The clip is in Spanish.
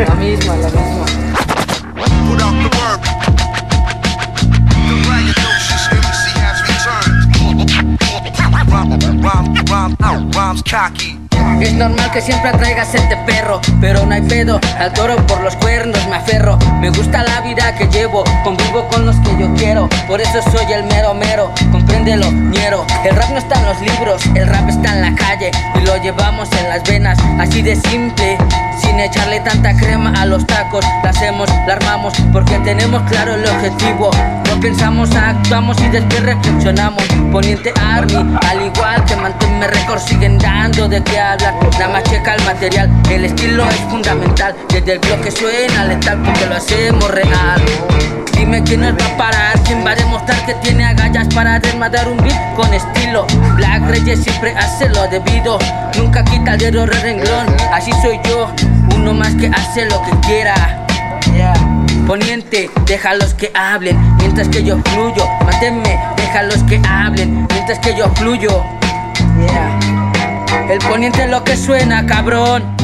La misma, la misma. Es normal que siempre atraiga sed de este perro, pero no hay pedo, al toro por los cuernos me aferro. Me gusta la vida que llevo, convivo con los que yo quiero, por eso soy el mero mero, compréndelo, ñero. El rap no está en los libros, el rap está en la calle y lo llevamos en las venas, así de simple. Sin echarle tanta crema a los tacos, la hacemos, la armamos, porque tenemos claro el objetivo. No pensamos, actuamos y después reflexionamos. Poniente Army, al igual que manténme récord, siguen dando de qué hablar. Nada más checa el material, el estilo es fundamental. Desde el bloque suena letal porque lo hacemos real. Dime quién nos va tiene agallas para desmadrar un beat con estilo Black Reyes siempre hace lo debido Nunca quita el dedo renglón Así soy yo, uno más que hace lo que quiera Poniente, déjalos que hablen Mientras que yo fluyo Mátenme, déjalos que hablen Mientras que yo fluyo El poniente es lo que suena, cabrón